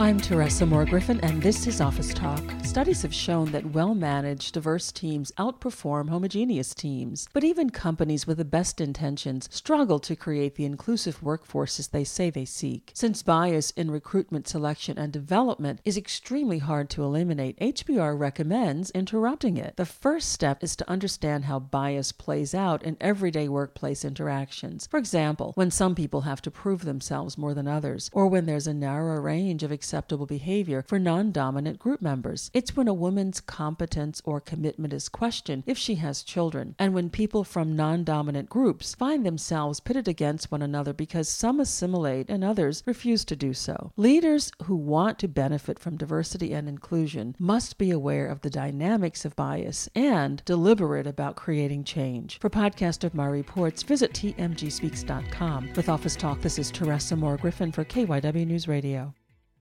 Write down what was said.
I'm Teresa Moore Griffin, and this is Office Talk. Studies have shown that well managed, diverse teams outperform homogeneous teams. But even companies with the best intentions struggle to create the inclusive workforces they say they seek. Since bias in recruitment, selection, and development is extremely hard to eliminate, HBR recommends interrupting it. The first step is to understand how bias plays out in everyday workplace interactions. For example, when some people have to prove themselves more than others, or when there's a narrow range of acceptable behavior for non dominant group members. It's when a woman's competence or commitment is questioned if she has children, and when people from non dominant groups find themselves pitted against one another because some assimilate and others refuse to do so. Leaders who want to benefit from diversity and inclusion must be aware of the dynamics of bias and deliberate about creating change. For podcast of my reports, visit tmgspeaks.com. With Office Talk, this is Teresa Moore Griffin for KYW News Radio.